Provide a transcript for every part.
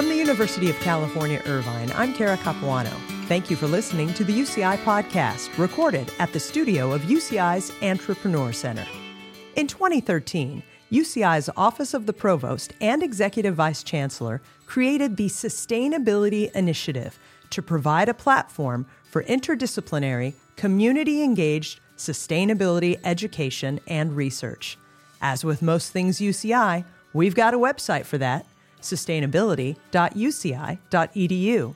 From the University of California, Irvine, I'm Kara Capuano. Thank you for listening to the UCI podcast, recorded at the studio of UCI's ANTrepreneur Center. In 2013, UCI's Office of the Provost and Executive Vice Chancellor created the Sustainability Initiative to provide a platform for interdisciplinary, community engaged sustainability education and research. As with most things UCI, we've got a website for that sustainability.uci.edu.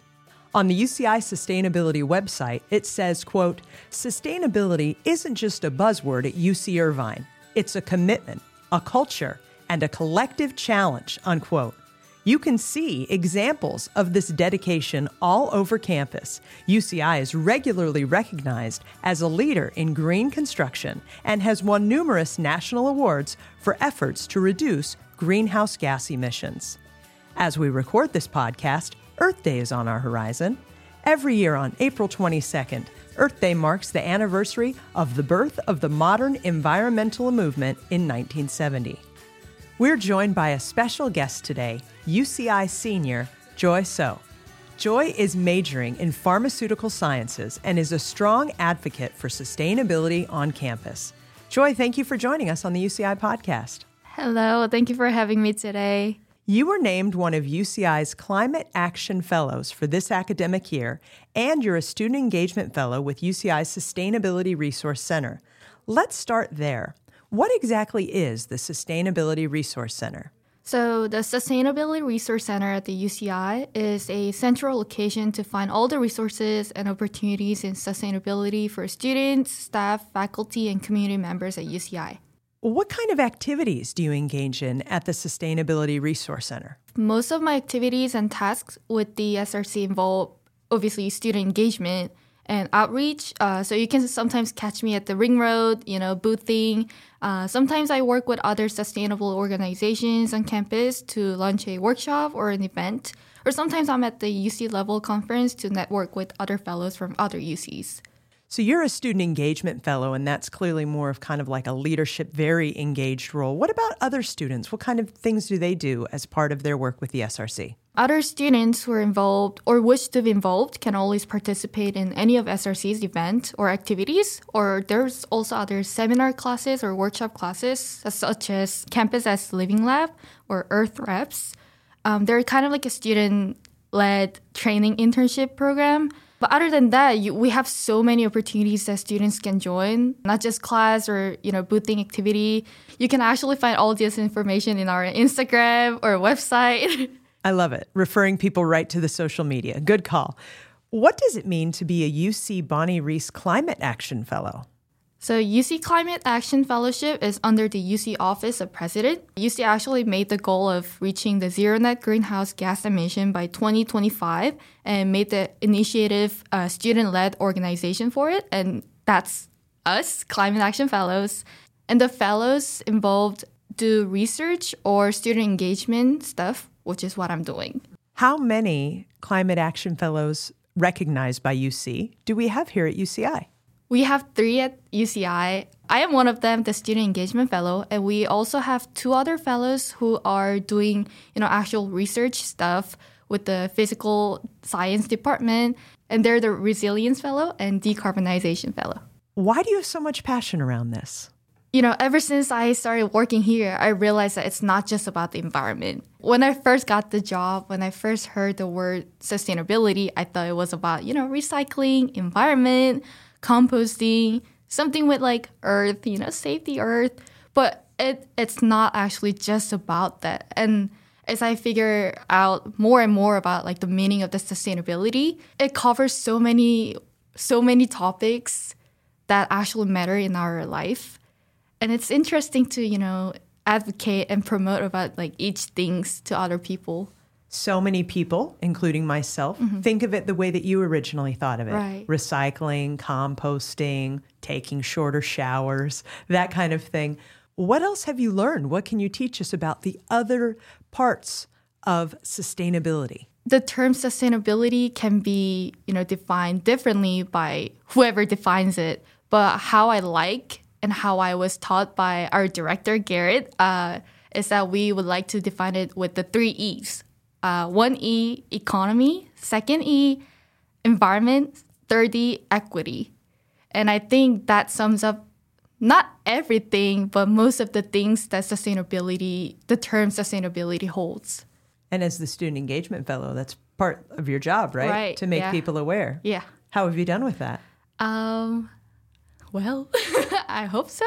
On the UCI Sustainability website, it says, quote, Sustainability isn't just a buzzword at UC Irvine. It's a commitment, a culture, and a collective challenge, unquote. You can see examples of this dedication all over campus. UCI is regularly recognized as a leader in green construction and has won numerous national awards for efforts to reduce greenhouse gas emissions. As we record this podcast, Earth Day is on our horizon. Every year on April 22nd, Earth Day marks the anniversary of the birth of the modern environmental movement in 1970. We're joined by a special guest today, UCI senior Joy Seo. Joy is majoring in pharmaceutical sciences and is a strong advocate for sustainability on campus. Joy, thank you for joining us on the UCI podcast. Hello, thank you for having me today. You were named one of UCI's Climate Action Fellows for this academic year, and you're a Student Engagement Fellow with UCI's Sustainability Resource Center. Let's start there. What exactly is the Sustainability Resource Center? So, the Sustainability Resource Center at the UCI is a central location to find all the resources and opportunities in sustainability for students, staff, faculty, and community members at UCI. What kind of activities do you engage in at the Sustainability Resource Center? Most of my activities and tasks with the SRC involve obviously student engagement and outreach. Uh, so you can sometimes catch me at the ring road, you know, boothing. Uh, sometimes I work with other sustainable organizations on campus to launch a workshop or an event. Or sometimes I'm at the UC level conference to network with other fellows from other UCs. So you're a student engagement fellow, and that's clearly more of kind of like a leadership, very engaged role. What about other students? What kind of things do they do as part of their work with the SRC? Other students who are involved or wish to be involved can always participate in any of SRC's events or activities, or there's also other seminar classes or workshop classes, such as Campus as Living Lab or Earth Reps. Um, they're kind of like a student led training internship program but other than that, you, we have so many opportunities that students can join, not just class or you know boothing activity. You can actually find all this information in our Instagram or website. I love it. Referring people right to the social media. Good call. What does it mean to be a UC Bonnie Reiss Climate Action Fellow? So UC Climate Action Fellowship is under the UC Office of President. UC actually made the goal of reaching the zero net greenhouse gas emission by 2025 and made the initiative a student-led organization for it. And that's us, Climate Action Fellows. And the fellows involved do research or student engagement stuff, which is what I'm doing. How many Climate Action Fellows recognized by UC do we have here at UCI? We have three at UCI. I am one of them, the student engagement fellow, and we also have two other fellows who are doing, you know, actual research stuff with the physical science department, and they're the resilience fellow and decarbonization fellow. Why do you have so much passion around this? You know, ever since I started working here, I realized that it's not just about the environment. When I first got the job, when I first heard the word sustainability, I thought it was about, you know, recycling, environment, composting, something with like earth, you know, save the earth. But it it's not actually just about that. And as I figure out more and more about like the meaning of the sustainability, it covers so many so many topics that actually matter in our life. And it's interesting to, you know, advocate and promote about like each things to other people so many people, including myself, mm-hmm. think of it the way that you originally thought of it right. recycling, composting, taking shorter showers, that kind of thing. What else have you learned? What can you teach us about the other parts of sustainability? The term sustainability can be, you know, defined differently by whoever defines it. But how I like and how I was taught by our director Garrett uh, is that we would like to define it with the three E's uh, one E, economy, second E, environment, third E, equity. And I think that sums up not everything, but most of the things that sustainability, the term sustainability holds. And as the student engagement fellow, that's part of your job, right? Right, To make yeah. people aware. Yeah. How have you done with that? Um, well, I hope so.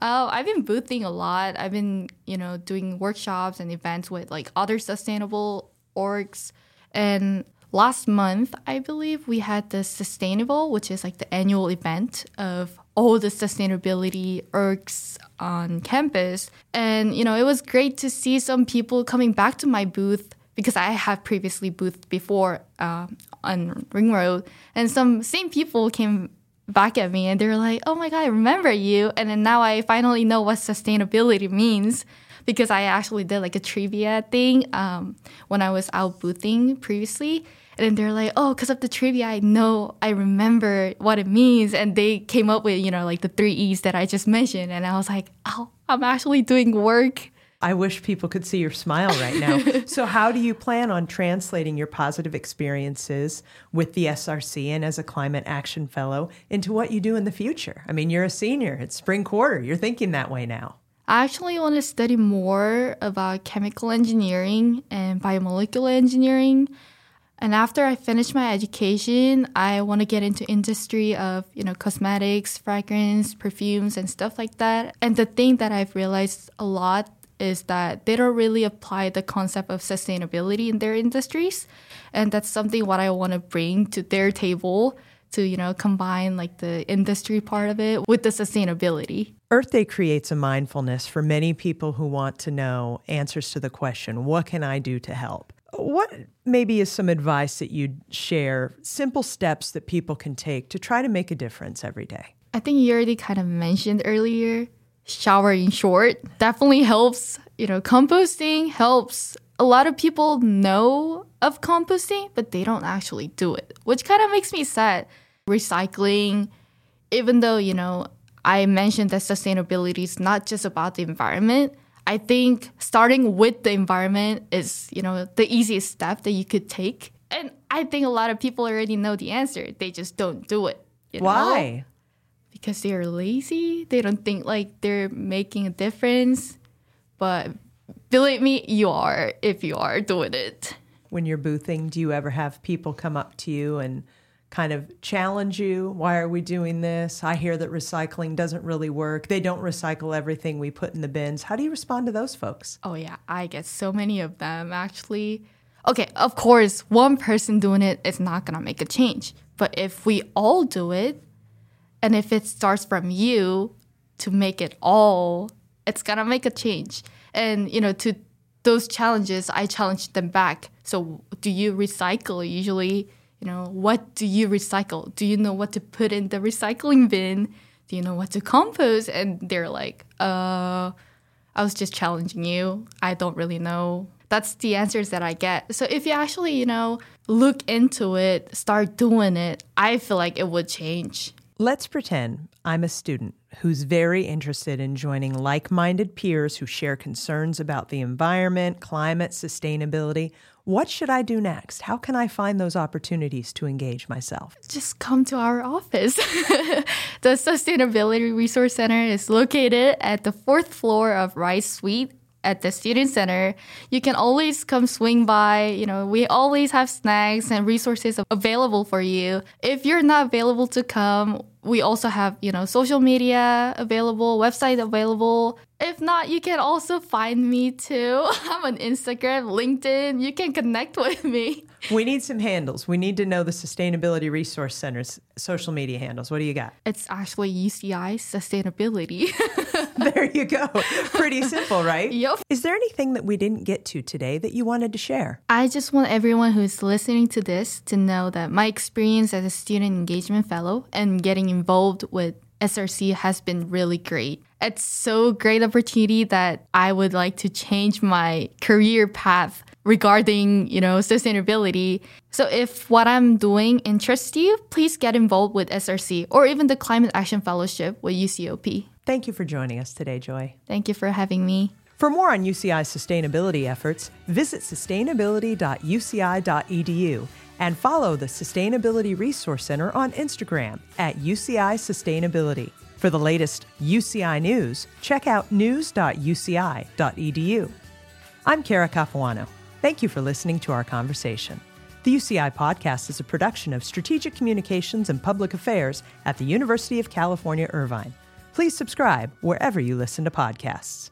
Uh, I've been boothing a lot. I've been, you know, doing workshops and events with like other sustainable orgs. And last month, I believe we had the Sustainable, which is like the annual event of all the sustainability orgs on campus. And, you know, it was great to see some people coming back to my booth because I have previously boothed before uh, on Ring Road, and some same people came back at me and they're like, "Oh my god, I remember you!" And then now I finally know what sustainability means because I actually did like a trivia thing um, when I was out boothing previously. And then they're like, "Oh, because of the trivia, I know, I remember what it means." And they came up with, you know, like the three E's that I just mentioned, and I was like, "Oh, I'm actually doing work." I wish people could see your smile right now. so, how do you plan on translating your positive experiences with the SRC and as a climate action fellow into what you do in the future? I mean, you're a senior, it's spring quarter, you're thinking that way now. I actually want to study more about chemical engineering and biomolecular engineering. And after I finish my education, I want to get into industry of, you know, cosmetics, fragrance, perfumes and stuff like that. And the thing that I've realized a lot is that they don't really apply the concept of sustainability in their industries. And that's something what I want to bring to their table to, you know, combine like the industry part of it with the sustainability. Earth Day creates a mindfulness for many people who want to know answers to the question, What can I do to help? What maybe is some advice that you'd share, simple steps that people can take to try to make a difference every day? I think you already kind of mentioned earlier, shower in short definitely helps. You know, composting helps. A lot of people know of composting, but they don't actually do it, which kind of makes me sad. Recycling, even though, you know, I mentioned that sustainability is not just about the environment. I think starting with the environment is, you know, the easiest step that you could take. And I think a lot of people already know the answer. They just don't do it. you know? Why? Because they're lazy. They don't think like they're making a difference. But believe me, you are if you are doing it. When you're boothing, do you ever have people come up to you and kind of challenge you? Why are we doing this? I hear that recycling doesn't really work. They don't recycle everything we put in the bins. How do you respond to those folks? Oh yeah, I get so many of them actually. Okay, of course, one person doing it is not gonna make a change. But if we all do it, and if it starts from you to make it all, it's gonna make a change. And you know, to those challenges, I challenge them back. So, do you recycle usually? You know, what do you recycle? Do you know what to put in the recycling bin? Do you know what to compost? And they're like, uh, I was just challenging you. I don't really know. That's the answers that I get. So if you actually, you know, look into it, start doing it, I feel like it would change. Let's pretend I'm a student who's very interested in joining like minded peers who share concerns about the environment, climate, sustainability. What should I do next? How can I find those opportunities to engage myself? Just come to our office. the Sustainability Resource Center is located at the fourth floor of Rice Suite at the student center you can always come swing by. You know we always have snacks and resources available for you. If you're not available to come we also have you know social media available website available. If not you can also find me too. I'm on instagram linkedin. You can connect with me. We need some handles. We need to know the Sustainability Resource Center's social media handles. What do you got? it's actually uci sustainability There you go. Pretty simple, right? Yep. Is there anything that we didn't get to today that you wanted to share? I just want everyone who's listening to this to know that my experience as a student engagement fellow and getting involved with SRC has been really great. It's so great opportunity that I would like to change my career path regarding, you know, sustainability. So if what I'm doing interests you, please get involved with SRC or even the Climate Action Fellowship with UCOP. Thank you for joining us today, Joy. Thank you for having me. For more on UCI's sustainability efforts, visit sustainability.uci.edu and follow the Sustainability Resource Center on Instagram at UCI Sustainability. For the latest UCI news, check out news.uci.edu. I'm Kara Capuano. Thank you for listening to our conversation. The UCI podcast is a production of Strategic Communications and Public Affairs at the University of California, Irvine. Please subscribe wherever you listen to podcasts.